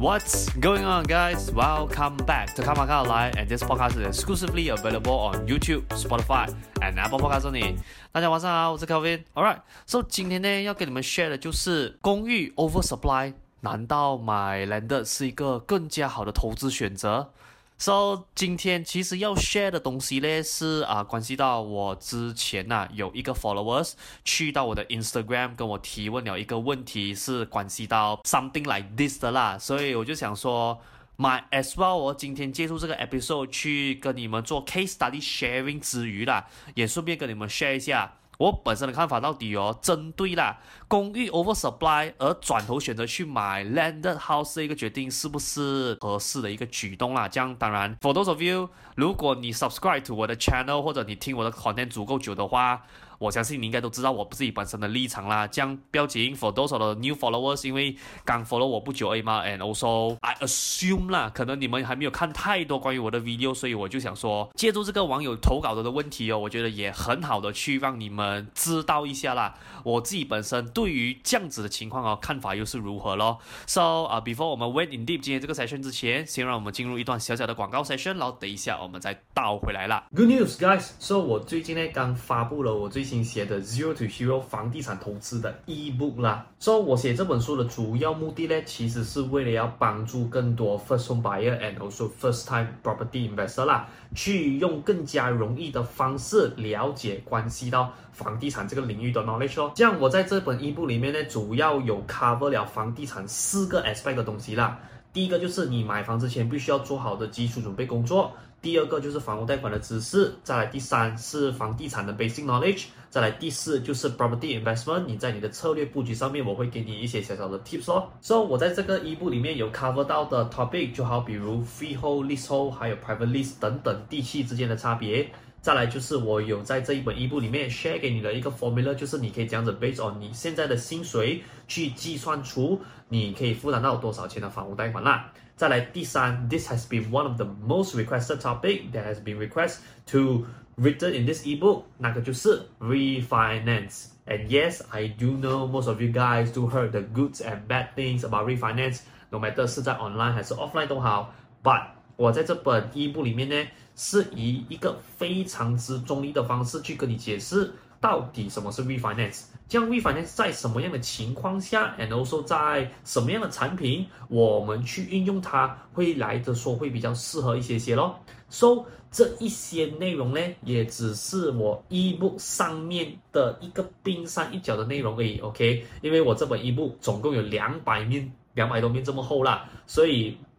What's going on, guys? Welcome back to Come On Come Alive, and this podcast is exclusively available on YouTube, Spotify, and Apple Podcasts only. 大家晚上好，我是 Kelvin。All right, so 今天呢要跟你们 share 的就是公寓 oversupply，难道买 land 是一个更加好的投资选择？So 今天其实要 share 的东西呢，是啊，关系到我之前呐、有一个 followers 去到我的 Instagram 跟我提问了一个问题，是关系到 something like this 的啦，所以我就想说，my as well 我今天借助这个 episode 去跟你们做 case study sharing 之余啦，也顺便跟你们 share 一下。我本身的看法到底哦，针对啦公寓 oversupply 而转头选择去买 landed house 的一个决定是不是合适的一个举动啦？这样当然，for those of you，如果你 subscribe to 我的 channel 或者你听我的 content 足够久的话。我相信你应该都知道我自己本身的立场啦。这样标记 for those new followers，因为刚 follow 我不久而已嘛。And also I assume 啦，可能你们还没有看太多关于我的 video，所以我就想说，借助这个网友投稿的的问题哦，我觉得也很好的去让你们知道一下啦。我自己本身对于这样子的情况哦，看法又是如何咯。So 啊，before 我们 went in deep 今天这个 session 之前，先让我们进入一段小小的广告 session，然后等一下我们再倒回来啦。Good news, guys！So 我最近呢刚发布了我最新写的 Zero to Hero 房地产投资的 ebook 啦。So 我写这本书的主要目的呢，其实是为了要帮助更多 first home buyer and also first time property investor 啦，去用更加容易的方式了解关系到房地产这个领域的 knowledge 哦。这样我在这本 ebook 里面呢，主要有 cover 了房地产四个 aspect 的东西啦。第一个就是你买房之前必须要做好的基础准备工作。第二个就是房屋贷款的知识，再来第三是房地产的 basic knowledge，再来第四就是 property investment。你在你的策略布局上面，我会给你一些小小的 tips 哦。So 我在这个 ebook 里面有 cover 到的 topic，就好比如 freehold、leasehold，还有 private lease 等等地契之间的差别。再来就是我有在这一本 ebook 里面 share 给你的一个 formula，就是你可以这样子 based on 你现在的薪水去计算出你可以负担到多少钱的房屋贷款啦。再来第三，This has been one of the most requested topic that has been requested to written in this ebook，那个就是 refinance。And yes, I do know most of you guys do heard the goods and bad things about refinance. No matter 是在 online 还是 offline 都好，But 我在这本 ebook 里面呢，是以一个非常之中立的方式去跟你解释。到底什么是 refinance？ 这样 refinance 在什么样的情况下，and also 在什么样的产品，我们去运用它，会来的说会比较适合一些些咯。So 这一些内容呢，也只是我一部上面的一个冰山一角的内容而已。OK，因为我这本一部总共有两百面，两百多面这么厚啦，所以。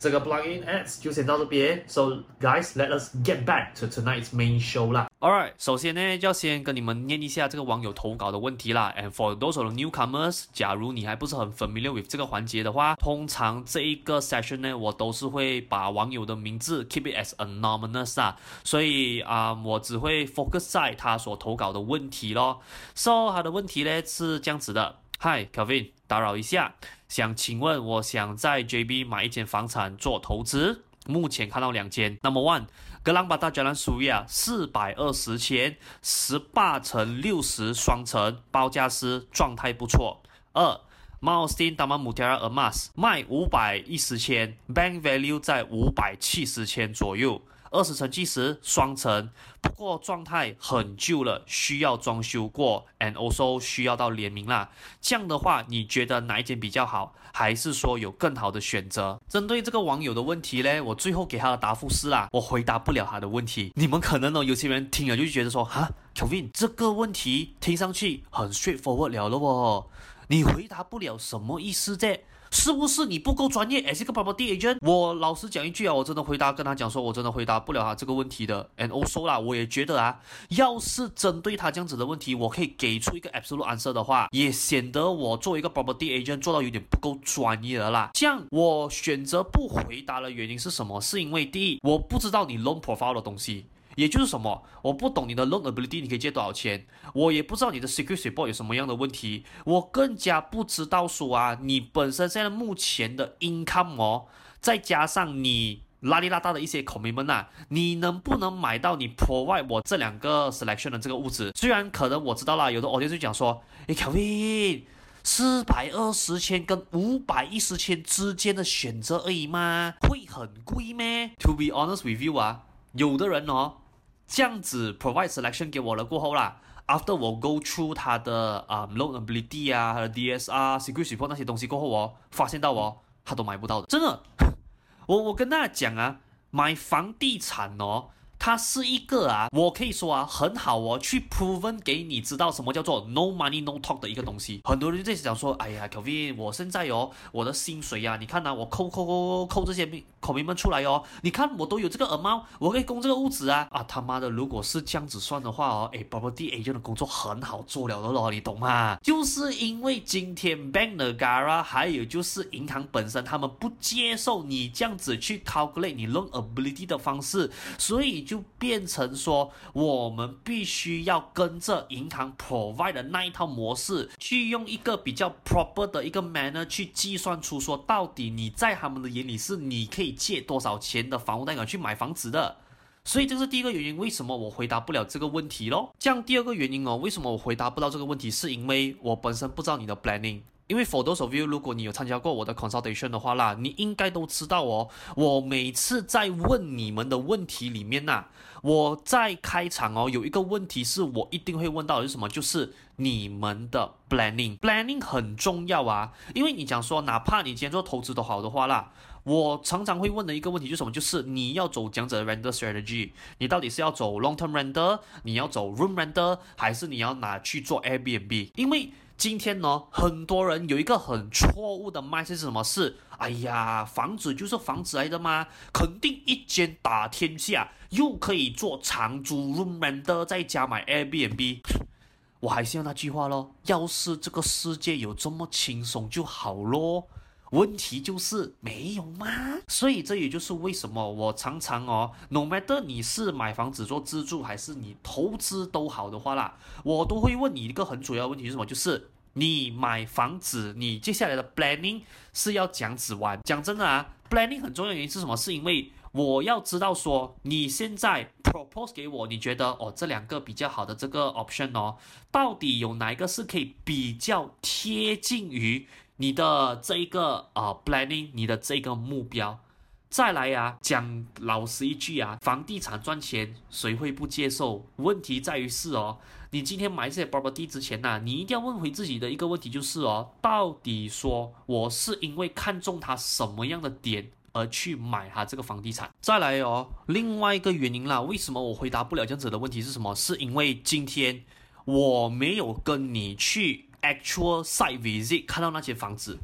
这个 plugin ads 就先到这边，So guys，let us get back to tonight's main show 啦。Alright，首先呢，就要先跟你们念一下这个网友投稿的问题啦。And for those of the newcomers，假如你还不是很 familiar with 这个环节的话，通常这一个 session 呢，我都是会把网友的名字 keep it as anonymous 啊，所以啊、我只会 focus 在他所投稿的问题咯。So 他的问题呢是这样子的，Hi，Kelvin，打扰一下。想请问，我想在 JB 买一间房产做投资，目前看到两间。Number one，格朗巴大加兰苏亚四百二十千，十八乘六十双层，包家私，状态不错。二，马尔斯汀达曼姆提尔尔马斯卖五百一十千，Bank Value 在五百七十千左右。二十层计时双层，不过状态很旧了，需要装修过，and also 需要到联名啦。这样的话，你觉得哪一间比较好？还是说有更好的选择？针对这个网友的问题呢，我最后给他的答复是啦，我回答不了他的问题。你们可能呢，有些人听了就觉得说，哈，Kevin，这个问题听上去很 straightforward 了哦，你回答不了什么意思啫？是不是你不够专业？As 一个 property agent，我老实讲一句啊，我真的回答跟他讲说，我真的回答不了他这个问题的。And also 啦，我也觉得啊，要是针对他这样子的问题，我可以给出一个 absolute answer 的话，也显得我作为一个 property agent 做到有点不够专业了啦。这样我选择不回答的原因是什么？是因为第一，我不知道你 loan profile 的东西。也就是什么，我不懂你的 loan ability，你可以借多少钱？我也不知道你的 security report 有什么样的问题，我更加不知道说啊，你本身现在目前的 income 哦，再加上你拉里拉大的一些 commitment 啊，你能不能买到你 provide 我这两个 selection 的这个物质？虽然可能我知道啦，有的 audience 讲说，诶，Kelvin，四百二十千跟五百一十千之间的选择而已吗？会很贵咩？To be honest with you 啊。有的人哦，这样子 provide selection 给我了过后啦，after 我 go through 它的啊、um, loan ability 啊，还有 DSR、security report 那些东西过后哦，发现到哦，他都买不到的，真的。我我跟大家讲啊，买房地产哦。它是一个啊，我可以说啊，很好哦，去 proven 给你知道什么叫做 no money no talk 的一个东西。很多人就在讲说，哎呀 Kevin，我现在哦，我的薪水呀、啊，你看呐、我扣扣扣扣这些股民们出来哦，你看我都有这个 amount，我可以供这个屋子啊。啊他妈的，如果是这样子算的话哦，哎，property agent 的工作很好做了的咯，你懂吗？就是因为今天 Bank Negara 还有就是银行本身，他们不接受你这样子去 calculate 你 loan ability 的方式，所以。就变成说，我们必须要跟着银行 provide 的那一套模式，去用一个比较 proper 的一个 manner 去计算出说，到底你在他们的眼里是你可以借多少钱的房屋贷款去买房子的。所以这是第一个原因，为什么我回答不了这个问题咯？这样第二个原因哦，为什么我回答不到这个问题，是因为我本身不知道你的 planning。因为 for those of you，如果你有参加过我的 consultation 的话啦，你应该都知道哦。我每次在问你们的问题里面呐，我在开场哦，有一个问题是我一定会问到的是什么？就是你们的 planning，planning 很重要啊。因为你讲说，哪怕你今天做投资都好的话啦，我常常会问的一个问题就是什么？就是你要走讲者的 render strategy，你到底是要走 long term render，你要走 room render，还是你要拿去做 Airbnb？因为今天呢，很多人有一个很错误的卖是什么？是，哎呀，房子就是房子来的吗？肯定一间打天下，又可以做长租 room r e n t 再加买 Airbnb。我还是要那句话咯，要是这个世界有这么轻松就好咯。问题就是没有吗？所以这也就是为什么我常常哦，no matter 你是买房子做自住还是你投资都好的话啦，我都会问你一个很主要的问题是什么？就是你买房子，你接下来的 planning 是要讲子玩？讲真的啊，planning 很重要原因是什么？是因为我要知道说你现在 propose 给我，你觉得哦这两个比较好的这个 option 哦，到底有哪一个是可以比较贴近于？你的这一个啊、planning，你的这个目标，再来呀、啊，讲老实一句啊，房地产赚钱谁会不接受？问题在于是哦，你今天买这些 property 之前呐、你一定要问回自己的一个问题就是哦，到底说我是因为看中它什么样的点而去买它这个房地产？再来哦，另外一个原因啦，为什么我回答不了这样子的问题是什么？是因为今天我没有跟你去。Actual site visit 看到那些房子，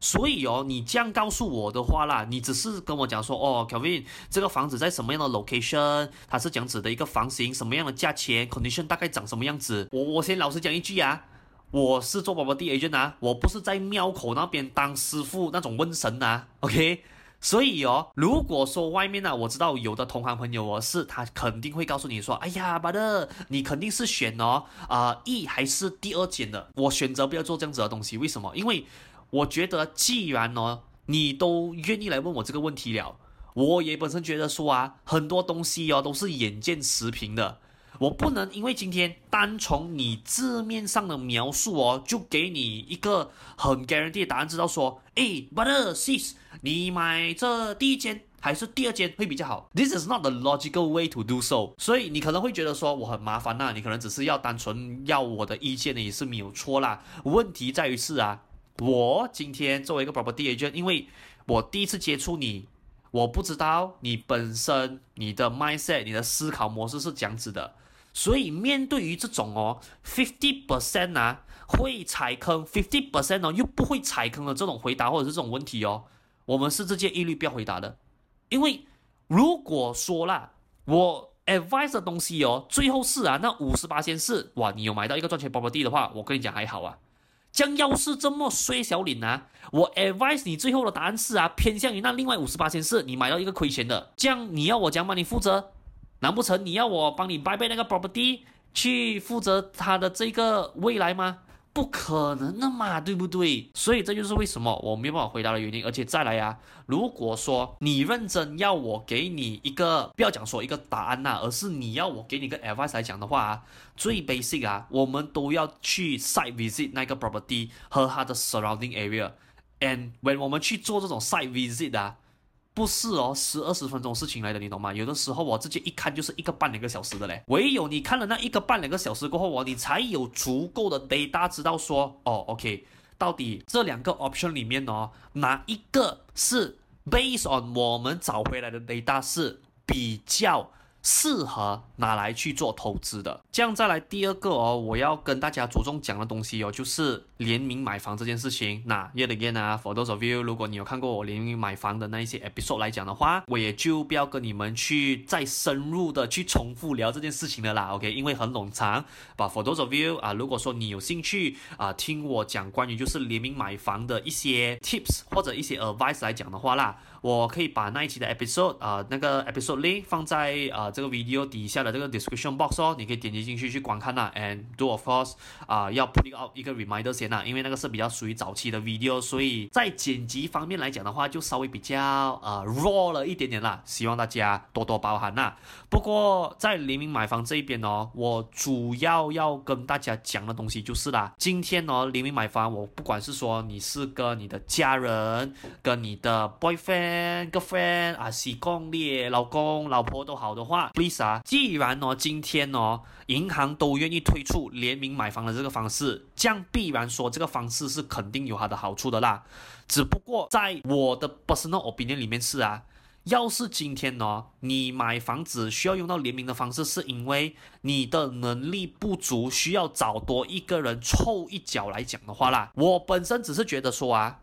所以哦，你这样告诉我的话啦，你只是跟我讲说，哦，Kevin，这个房子在什么样的 location，它是这样子的一个房型，什么样的价钱，condition 大概长什么样子。我我先老实讲一句啊，我是做 property agent 啊，我不是在庙口那边当师傅那种瘟神啊，OK。所以哦，如果说外面呢、我知道有的同行朋友哦，是他肯定会告诉你说，哎呀，brother，你肯定是选哦，啊、呃，一还是第二间的，我选择不要做这样子的东西，为什么？因为我觉得既然哦，你都愿意来问我这个问题了，我也本身觉得说啊，很多东西哦都是眼见为凭的。我不能因为今天单从你字面上的描述哦，就给你一个很 guarantee 的答案，知道说，哎，brother sis，你买这第一间还是第二间会比较好？This is not the logical way to do so。所以你可能会觉得说我很麻烦呐，你可能只是要单纯要我的意见呢，也是没有错啦。问题在于是啊，我今天作为一个 property agent，因为我第一次接触你，我不知道你本身你的 mindset、你的思考模式是这样子的。所以面对于这种哦，fifty percent 啊，会踩坑 fifty percent 哦，又不会踩坑的这种回答或者是这种问题哦，我们是直接一律不要回答的，因为如果说啦，我 advice 的东西哦，最后是啊，那五十八仙是哇，你有买到一个赚钱 property 的话，我跟你讲还好啊。将要是这么衰小脸啊，我 advise 你最后的答案是啊，偏向于那另外五十八千是你买到一个亏钱的，这样你要我讲帮你负责？难不成你要我帮你 buy back 那个 property 去负责他的这个未来吗？不可能的嘛，对不对？所以这就是为什么我没有办法回答的原因。而且再来呀、啊，如果说你认真要我给你一个，不要讲说一个答案呐、而是你要我给你个 advice 来讲的话、啊，最 basic 啊，我们都要去 site visit 那个 property 和它的 surrounding area。And when 我们去做这种 site visit 啊。不是哦，十二十分钟事情来的，你懂吗？有的时候我直接一看就是一个半两个小时的嘞。唯有你看了那一个半两个小时过后哦，你才有足够的 data 知道说，哦，OK，到底这两个 option 里面哦，哪一个是 based on 我们找回来的 data 是比较。适合拿来去做投资的。这样再来第二个哦，我要跟大家着重讲的东西哦，就是联名买房这件事情。那 yet again 啊，for those of you，如果你有看过我联名买房的那一些 episode 来讲的话，我也就不要跟你们去再深入的去重复聊这件事情了啦。OK，因为很冗长。But for those of you 啊，如果说你有兴趣啊，听我讲关于就是联名买房的一些 tips 或者一些 advice 来讲的话啦。我可以把那一期的 episode 啊、那个 episode link 放在啊、呃、这个 video 底下的这个 description box 哦，你可以点击进去去观看啦。And do of course 啊、要 put it out 一个 reminder 先呐，因为那个是比较属于早期的 video，所以在剪辑方面来讲的话，就稍微比较呃 raw 了一点点啦，希望大家多多包涵呐。不过在黎明买房这一边哦，我主要要跟大家讲的东西就是啦，今天哦黎明买房，我不管是说你是跟你的家人，跟你的 boyfriend。girlfriend 啊，是公你老公老婆都好的话，please 啊，既然哦今天哦银行都愿意推出联名买房的这个方式，这样必然说这个方式是肯定有它的好处的啦。只不过在我的 personal opinion 里面是啊，要是今天哦你买房子需要用到联名的方式，是因为你的能力不足，需要找多一个人凑一脚来讲的话啦，我本身只是觉得说啊。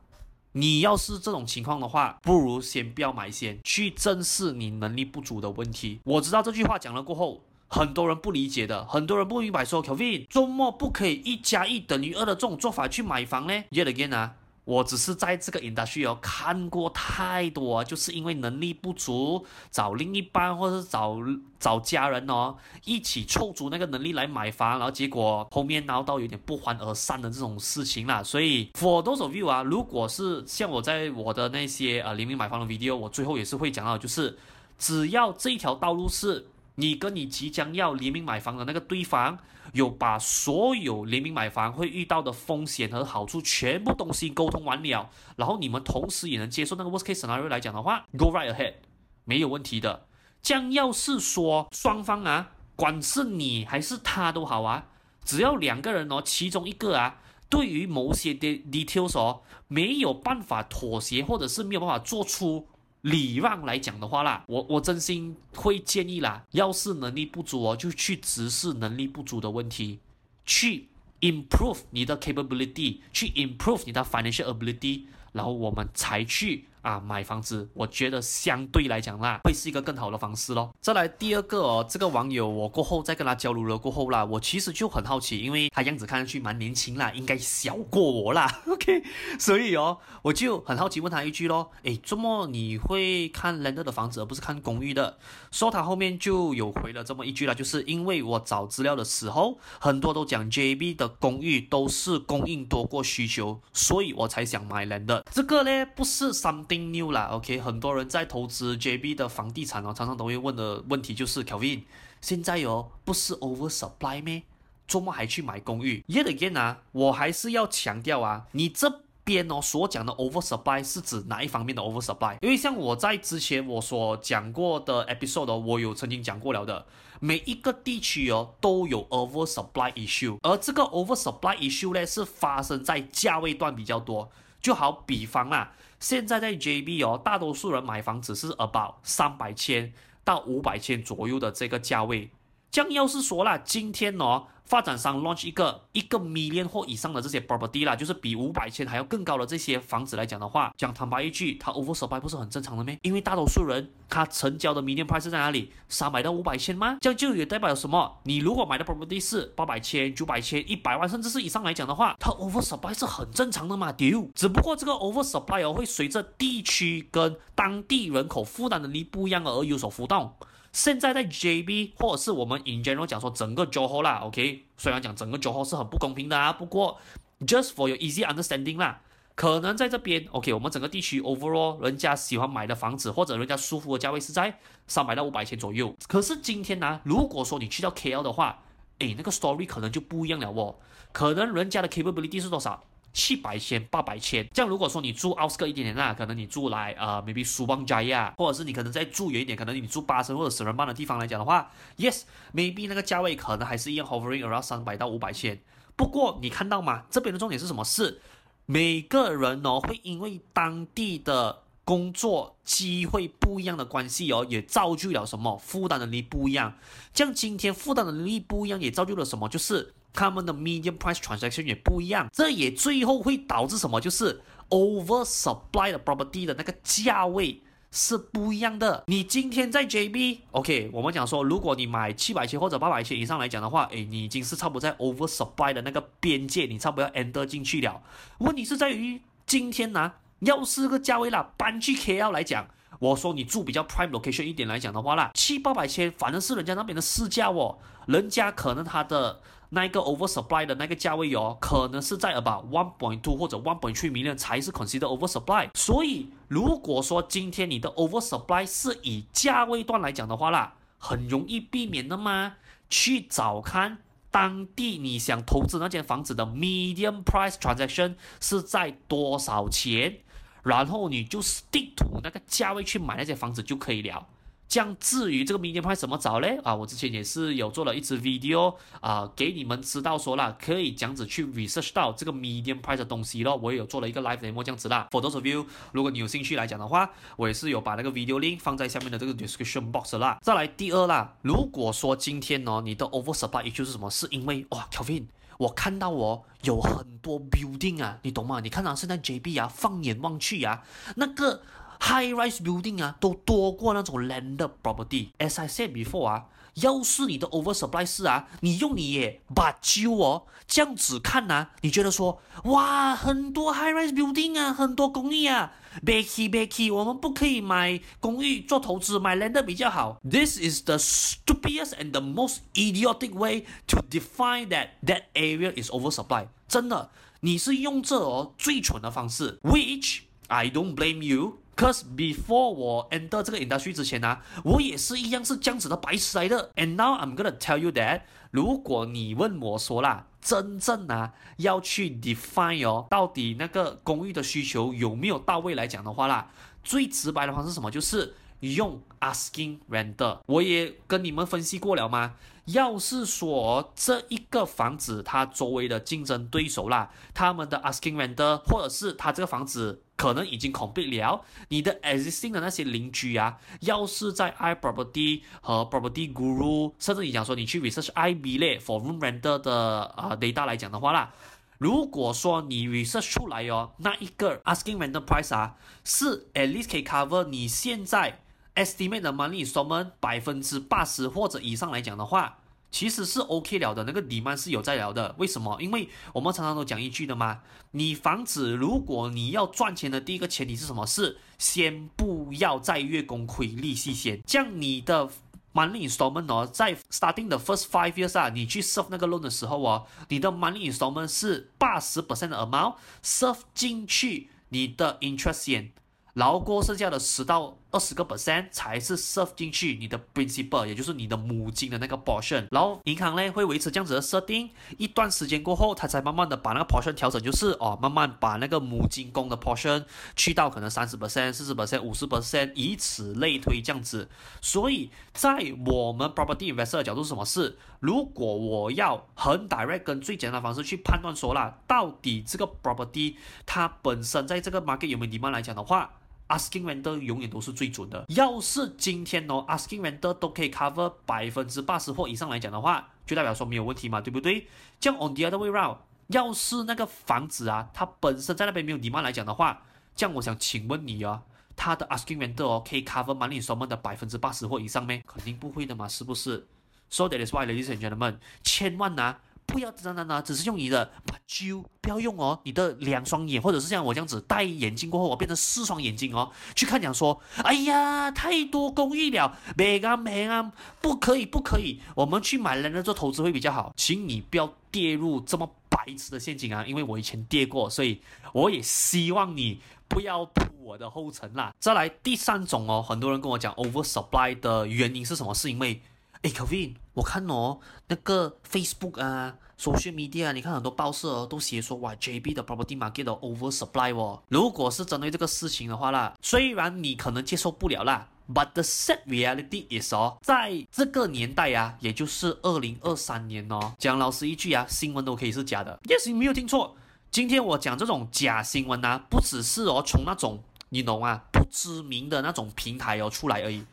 你要是这种情况的话，不如先不要买先，去正视你能力不足的问题。我知道这句话讲了过后，很多人不理解的，很多人不明白说，Kevin，周末不可以一加一等于二的这种做法去买房呢？Yet again 啊。我只是在这个 industry 哦看过太多，就是因为能力不足，找另一半或者是找找家人哦，一起凑足那个能力来买房，然后结果后面闹到有点不欢而散的这种事情啦。所以 for those of you 啊，如果是像我在我的那些呃联名买房的 video，我最后也是会讲到，就是只要这一条道路是。你跟你即将要联名买房的那个对方，有把所有联名买房会遇到的风险和好处全部东西沟通完了，然后你们同时也能接受那个 worst case scenario 来讲的话，go right ahead，没有问题的。将要是说双方啊，管是你还是他都好啊，只要两个人哦，其中一个啊，对于某些的 details 哦，没有办法妥协，或者是没有办法做出。礼让来讲的话啦，我我真心会建议啦，要是能力不足哦，就去直视能力不足的问题，去 improve 你的 capability，去 improve 你的 financial ability，然后我们才去。啊，买房子，我觉得相对来讲啦，会是一个更好的方式咯。再来第二个哦，这个网友我过后再跟他交流了过后啦，我其实就很好奇，因为他样子看上去蛮年轻啦，应该小过我啦，OK，所以哦，我就很好奇问他一句咯，诶，怎么你会看 Land 的房子而不是看公寓的？说他后面就有回了这么一句啦，就是因为我找资料的时候，很多都讲 JB 的公寓都是供应多过需求，所以我才想买 Land。这个呢，不是三定 new 啦，OK，很多人在投资 JB 的房地产哦，常常都会问的问题就是 Kelvin，现在哦不是 oversupply 咩？周末还去买公寓？Yet again 啊，我还是要强调啊，你这边哦所讲的 oversupply 是指哪一方面的 oversupply？因为像我在之前我所讲过的 episode 哦，我有曾经讲过了的，每一个地区哦都有 oversupply issue，而这个 oversupply issue 呢是发生在价位段比较多，就好比方啦。现在在 JB 哦，大多数人买房只是 about 三百千到五百千左右的这个价位，这样要是说啦，今天哦，发展商 launch 一个一个 million 或以上的这些 property 啦，就是比五百千还要更高的这些房子来讲的话，讲坦白一句，它 oversupply 不是很正常的咩？因为大多数人他成交的 million price 在哪里？三百到五百千吗？这样就也代表什么？你如果买的 property 是八百千、九百千、一百万，甚至是以上来讲的话，它 oversupply 是很正常的嘛？丢，只不过这个 oversupply 哦会随着地区跟当地人口负担能力不一样而有所浮动。现在在 JB 或者是我们 in general 讲说整个 Johor 啦，OK，虽然讲整个 Johor 是很不公平的啊，不过 just for your easy understanding 啦，可能在这边 OK，我们整个地区 overall 人家喜欢买的房子或者人家舒服的价位是在三百到五百千左右。可是今天呢、如果说你去到 KL 的话，诶，那个 story 可能就不一样了哦，可能人家的 capability 是多少？七百千、八百千，这样如果说你住奥斯克一点点那，可能你住来呃 maybe 苏邦加亚或者是你可能再住远一点，可能你住巴生或者石人邦的地方来讲的话，yes，maybe 那个价位可能还是一样 hovering around 三百到五百千。不过你看到吗？这边的重点是什么？是每个人哦会因为当地的工作机会不一样的关系哦，也造就了什么？负担能力不一样。像今天负担能力不一样，也造就了什么？就是。他们的 median price transaction 也不一样，这也最后会导致什么？就是 oversupply 的 property 的那个价位是不一样的。你今天在 JB，OK，我们讲说，如果你买七百千或者八百千以上来讲的话，诶，你已经是差不多在 oversupply 的那个边界，你差不多要 enter 进去了。问题是在于今天呢、要是个价位啦，搬去 KL 来讲，我说你住比较 prime location 一点来讲的话啦，七八百千反正是人家那边的市价哦，人家可能他的。那一个 oversupply 的那个价位哦，可能是在 about one point two 或者 one point three million 才是 consider oversupply。所以如果说今天你的 oversupply 是以价位段来讲的话啦，很容易避免的嘛。去找看当地你想投资那间房子的 Medium price transaction 是在多少钱，然后你就 stick to 那个价位去买那些房子就可以了。这样至于这个 median price 怎么找嘞？啊，我之前也是有做了一支 video 啊，给你们知道说了，可以这样子去 research 到这个 median price 的东西咯。我也有做了一个 live demo 这样子啦。For those of you，如果你有兴趣来讲的话，我也是有把那个 video link 放在下面的这个 description box 啦。再来第二啦，如果说今天呢，你的 oversupply issue 是什么？是因为哇，Kelvin，我看到哦，有很多 building 啊，你懂吗？你看到现在 JB 啊，放眼望去啊，那个。High-rise building 啊，都多过那种 landed property。As I said before 啊，要是你的 oversupply 是啊，你用你也把揪哦，这样子看呐、啊，你觉得说哇，很多 high-rise building 啊，很多公寓啊，Becky Becky，我们不可以买公寓做投资，买 landed 比较好。This is the stupidest and the most idiotic way to define that that area is oversupply。真的，你是用这哦最蠢的方式，which I don't blame you。 Cause before 我 enter 这个 industry 之前呢、我也是一样是这样子的白痴来的。And now I'm gonna tell you that，如果你问我说啦，真正啊要去 define 哦，到底那个公寓的需求有没有到位来讲的话啦，最直白的方式是什么？就是用 asking renter。我也跟你们分析过了吗？要是说这一个房子它周围的竞争对手啦，他们的 asking renter，或者是他这个房子。可能已经 complete 了，你的 existing 的那些邻居啊，要是在 iProperty 和 Property Guru，甚至你讲说你去 research i b 类 for room renter 的啊、data 来讲的话啦，如果说你 research 出来哦，那一个 asking rental price 啊，是 at least 可以 cover 你现在 estimate 的 monthly installment 百分之八十或者以上来讲的话。其实是 OK 了的，那个 demand 是有在聊的。为什么？因为我们常常都讲一句的嘛，你房子如果你要赚钱的第一个前提是什么？是先不要在月供亏利息先，这样你的 monthly installment 哦，在 starting the first five years 啊，你去 serve 那个 loan 的时候哦，你的 monthly installment 是八十 percent 的 amount serve 进去你的 interest 先，然后过剩下的十到二十个 percent 才是 serve 进去你的 principal，也就是你的母金的那个 portion，然后银行呢会维持这样子的设定，一段时间过后，它才慢慢的把那个 portion 调整，就是哦，慢慢把那个母金供的 portion 去到可能三十 percent、四十 percent、五十 percent，以此类推这样子。所以在我们 property investor 的角度是什么？是如果我要很 direct 跟最简单的方式去判断说啦，到底这个 property 它本身在这个 market 有没有 demand 来讲的话。Asking render 永远都是最准的。要是今天哦，asking render 都可以 cover 百分之八十或以上来讲的话，就代表说没有问题嘛，对不对？这样 on the other way round，要是那个房子啊，它本身在那边没有 demand 来讲的话，这样我想请问你啊，它的 asking render 哦可以 cover money installment 的百分之八十或以上咩？肯定不会的嘛，是不是？So that is why, ladies and gentlemen，千万呐。不要等等等，只是用你的把揪，不要用哦，你的两双眼，或者是像我这样子戴眼镜过后，我变成四双眼睛哦，去看讲说，哎呀，太多工艺了，没啊没啊，不可以不可以，我们去买人的做投资会比较好，请你不要跌入这么白痴的陷阱啊，因为我以前跌过，所以我也希望你不要步我的后尘啦。再来第三种哦，很多人跟我讲 oversupply 的原因是什么？是因为。哎，Kevin，我看哦，那个 Facebook 啊，social media 啊，你看很多报社，都写说哇，JB 的 property market oversupply 哦。如果是针对这个事情的话啦，虽然你可能接受不了啦，but the sad reality is 哦，在这个年代啊，也就是二零二三年哦，讲老实一句啊，新闻都可以是假的。Yes，你没有听错，今天我讲这种假新闻啊，不只是哦从那种你懂啊不知名的那种平台哦出来而已，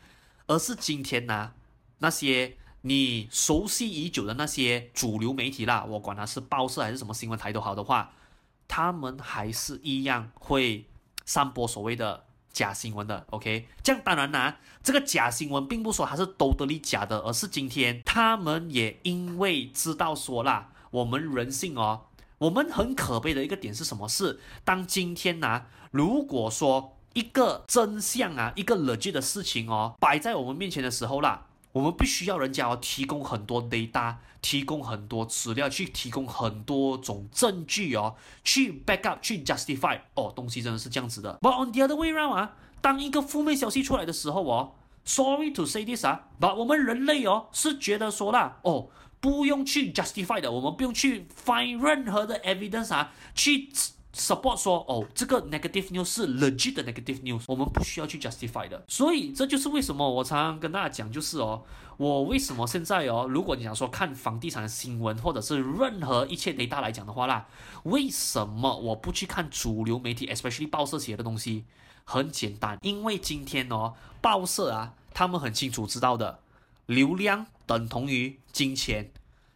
而是今天呐、啊。那些你熟悉已久的那些主流媒体啦，我管它是报社还是什么新闻台都好的话，他们还是一样会散播所谓的假新闻的。OK，这样当然啦，这个假新闻并不说它是 totally 假的，而是今天他们也因为知道说啦，我们人性哦，我们很可悲的一个点是什么？是当今天呢、如果说一个真相啊，一个冷峻的事情哦，摆在我们面前的时候啦。我们必须要人家哦提供很多 data，提供很多资料，去提供很多种证据哦，去 back up，去 justify 哦，东西真的是这样子的。But on the other way round 啊，当一个负面消息出来的时候哦，sorry to say this 啊，but 我们人类哦是觉得说啦，哦，不用去 justify 的，我们不用去 find 任何的 evidence 啊，去。Support 说哦，这个 negative news 是 legit 的 negative news，我们不需要去 justify 的。所以这就是为什么我常常跟大家讲，就是哦，我为什么现在哦，如果你想说看房地产的新闻或者是任何一切 data 来讲的话啦，为什么我不去看主流媒体，especially 报社写的东西？很简单，因为今天哦，报社啊，他们很清楚知道的，流量等同于金钱。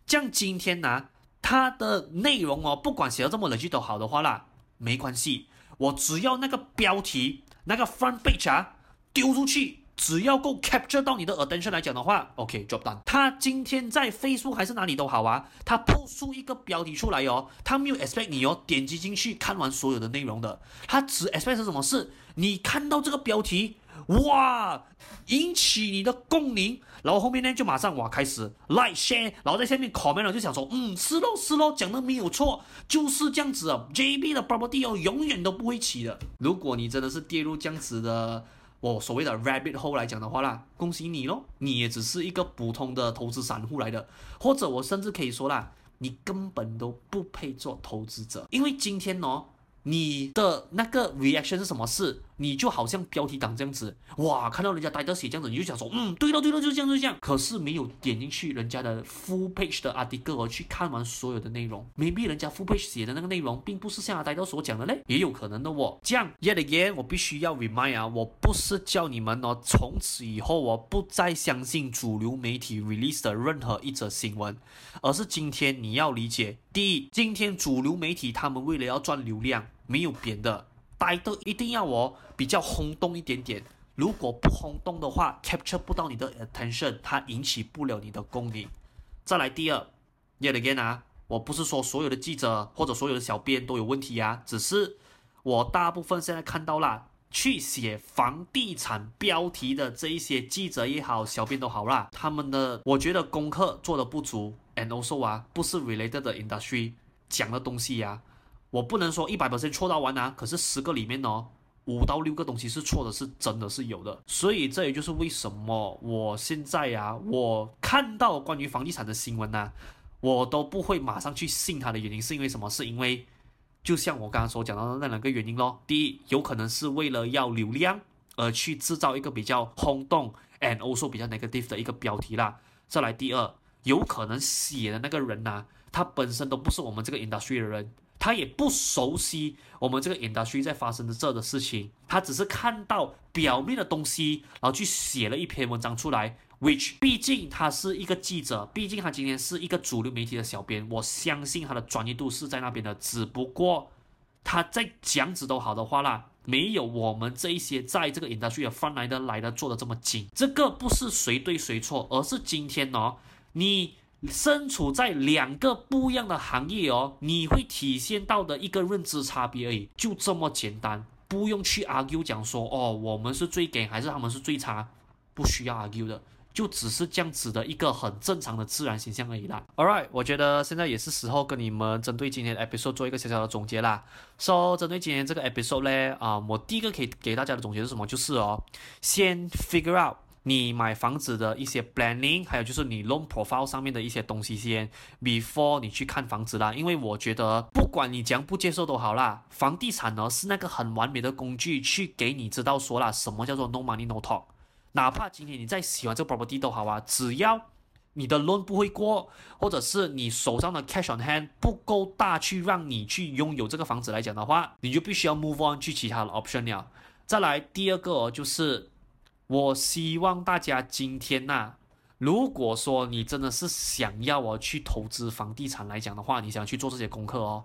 像今天呢、它的内容哦，不管写的这么 legit 都好的话啦，没关系，我只要那个标题那个 front page 啊丢出去，只要够 capture 到你的 attention 来讲的话，OK，job done。他今天在 Facebook 还是哪里都好啊，他 post 出一个标题出来哦，他没有 expect 你哦点击进去看完所有的内容的，他只 expect 是什么事？你看到这个标题。哇！引起你的共鸣，然后后面呢就马上哇开始 like share，然后在下面 comment 了，就想说，嗯，是咯是咯，讲的没有错，就是这样子啊。JB 的 property 哦，永远都不会起的。如果你真的是跌入这样子的我所谓的 rabbit hole 来讲的话啦，恭喜你咯，你也只是一个普通的投资散户来的，或者我甚至可以说啦，你根本都不配做投资者，因为今天哦。你的那个 reaction 是什么事？你就好像标题党这样子，哇，看到人家呆着写这样子，你就想说，嗯，对了对了，就是这样就是这样。可是没有点进去人家的 full page 的 article 去看完所有的内容，maybe 人家 full page 写的那个内容并不是像呆着所讲的嘞，也有可能的哦。这样，yet again，我必须要 remind 啊，我不是叫你们哦，从此以后我不再相信主流媒体 release 的任何一则新闻，而是今天你要理解，第一，今天主流媒体他们为了要赚流量。没有别的，大家都一定要我比较轰动一点点。如果不轰动的话，capture 不到你的 attention，它引起不了你的共鸣。再来第二，yet again 啊，我不是说所有的记者或者所有的小编都有问题啊，只是我大部分现在看到啦，去写房地产标题的这一些记者也好，小编都好啦，他们的我觉得功课做得不足，and also 啊，不是 related 的 industry 讲的东西呀、我不能说一百百分错到完啊，可是十个里面哦，五到六个东西是错的，是真的是有的。所以这也就是为什么我现在、啊，我看到关于房地产的新闻呢、我都不会马上去信它的原因，是因为什么？是因为就像我刚刚所讲到的那两个原因咯。第一，有可能是为了要流量而去制造一个比较轰动 and also 比较 negative 的一个标题啦。再来，第二，有可能写的那个人呐、他本身都不是我们这个 industry 的人。他也不熟悉我们这个 industry 在发生的这的事情，他只是看到表面的东西，然后去写了一篇文章出来。which 毕竟他是一个记者，毕竟他今天是一个主流媒体的小编，我相信他的专业度是在那边的。只不过他在讲子都好的话啦，没有我们这一些在这个 industry 的 front line 的来的做的这么紧。这个不是谁对谁错，而是今天哦，你身处在两个不一样的行业哦，你会体现到的一个认知差别而已，就这么简单，不用去 argue 讲说哦，我们是最 g 还是他们是最差，不需要 argue 的。就只是这样子的一个很正常的自然现象而已啦。All right，我觉得现在也是时候跟你们针对今天的 episode 做一个小小的总结啦。So，针对今天这个 episode 呢，啊、我第一个可以给大家的总结是什么？就是哦，先 figure out 你买房子的一些 planning，还有就是你 loan profile 上面的一些东西先，before 你去看房子啦。因为我觉得不管你将不接受都好啦，房地产呢是那个很完美的工具，去给你知道说啦，什么叫做 no money no talk。哪怕今天你再喜欢这个 property 都好啊，只要你的 loan 不会过，或者是你手上的 cash on hand 不够大，去让你去拥有这个房子来讲的话，你就必须要 move on 去其他的 option 了。再来第二个，就是我希望大家今天呐、啊，如果说你真的是想要我去投资房地产来讲的话，你想去做这些功课哦，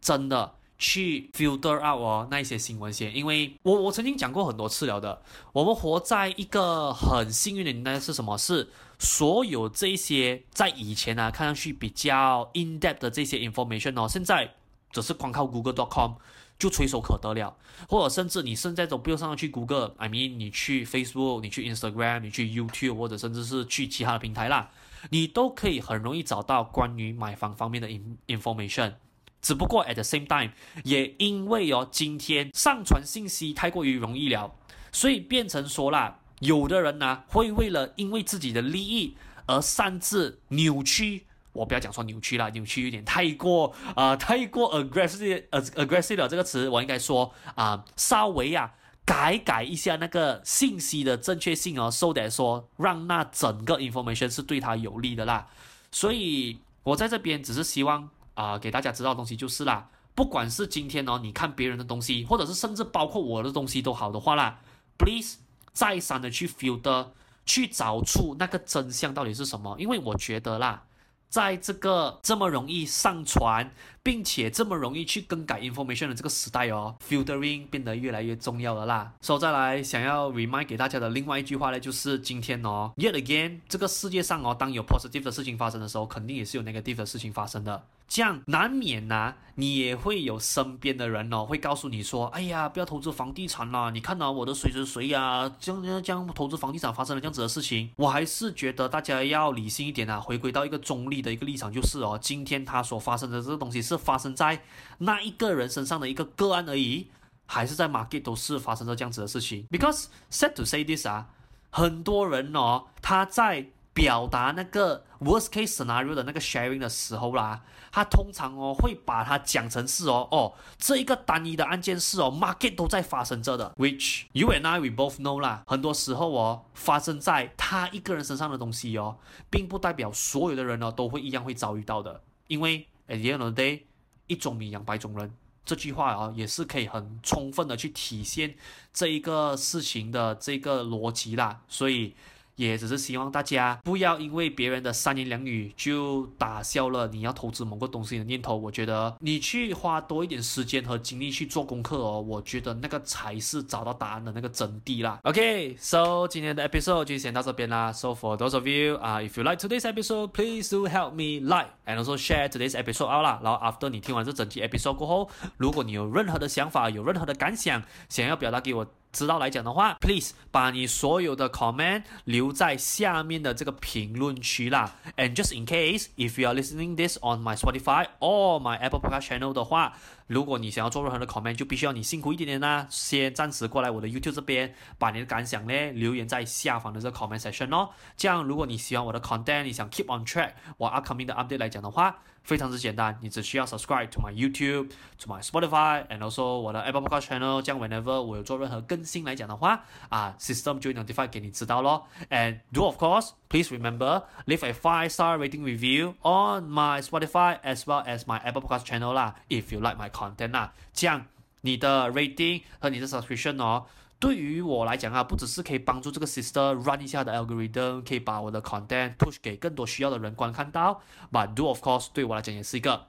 真的。去 filter out 哦，那一些新闻先，因为我我曾经讲过很多次了的，我们活在一个很幸运的年代是什么？是所有这些在以前呢、啊、看上去比较 in depth 的这些 information 哦，现在只是光靠 Google.com 就垂手可得了，或者甚至你现在都不用上去 Google，I mean 你去 Facebook，你去 Instagram，你去 YouTube，或者甚至是去其他的平台啦，你都可以很容易找到关于买房方面的 in information。只不过 at the same time，也因为哦，今天上传信息太过于容易了，所以变成说啦，有的人呢、啊、会为了因为自己的利益而擅自扭曲，我不要讲说扭曲啦，扭曲有点太过啊、太过 aggressive，a g g r e s s i v e 这个词，我应该说啊、稍微啊改改一下那个信息的正确性哦，so that 说让那整个 information 是对他有利的啦，所以我在这边只是希望。啊、给大家知道东西就是啦，不管是今天哦，你看别人的东西，或者是甚至包括我的东西都好的话啦，please 再三的去 filter，去找出那个真相到底是什么，因为我觉得啦。在这个这么容易上传，并且这么容易去更改 information 的这个时代哦，filtering 变得越来越重要了啦。所以再来想要 remind 给大家的另外一句话呢，就是今天哦，yet again，这个世界上哦，当有 positive 的事情发生的时候，肯定也是有 negative 的事情发生的。这样难免呐、你也会有身边的人哦，会告诉你说，哎呀，不要投资房地产啦，你看到、啊、我的谁谁谁呀，这样这样投资房地产发生了这样子的事情。我还是觉得大家要理性一点啊，回归到一个中立的一个立场，就是哦，今天他所发生的这个东西是发生在那一个人身上的一个个案而已，还是在 market 都是发生着这样子的事情？Because sad to say this 啊，很多人哦，他在。表达那个 worst case scenario 的那个 sharing 的时候啦，他通常哦会把它讲成是哦哦这一个单一的案件是哦 market 都在发生着的，which you and I we both know 啦，很多时候哦发生在他一个人身上的东西哦，并不代表所有的人呢都会一样会遭遇到的，因为 at the end of the day 一种米养百种人。这句话啊也是可以很充分的去体现这一个事情的这个逻辑啦，所以。也只是希望大家不要因为别人的三言两语就打消了你要投资某个东西的念头。我觉得你去花多一点时间和精力去做功课哦，我觉得那个才是找到答案的那个真谛啦。OK，so 今天的 episode 就先到这边啦。So for those of you 啊，if you like today's episode, please do help me like and also share today's episode out 啦。然后 after 你听完这整期 episode 过后，如果你有任何的想法，有任何的感想，想要表达给我。知道来讲的话，please 把你所有的 comment 留在下面的这个评论区啦。And just in case if you are listening this on my Spotify or my Apple Podcast channel 的话，如果你想要做任何的 comment，就必须要你辛苦一点点啦。先暂时过来我的 YouTube 这边，把你的感想呢留言在下方的这个 comment section 哦。这样，如果你喜欢我的 content，你想 keep on track 我 upcoming 的 update 来讲的话，非常之简单，你只需要 subscribe to my YouTube，to my Spotify，and also 我的 Apple Podcast channel。这样 whenever 我有做任何更 新来讲的话啊，system 就会 notify 给你知道咯。And do of course, please remember leave a five star rating review on my Spotify as well as my Apple Podcast channel 啦，if you like my content 啦。这样你的 rating 和你的 subscription 哦， 对于我来讲啊，不只是可以帮助这个 sister run 一下的 algorithm，可以把我的 content push 给更多需要的人观看到，but do of course 对我来讲也是一个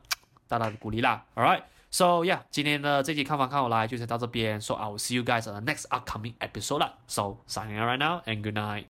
大大的鼓励啦。All right，so yeah，今天的这期看房看我来就先到这边。So I will see you guys on the next upcoming episode。So signing out right now and good night.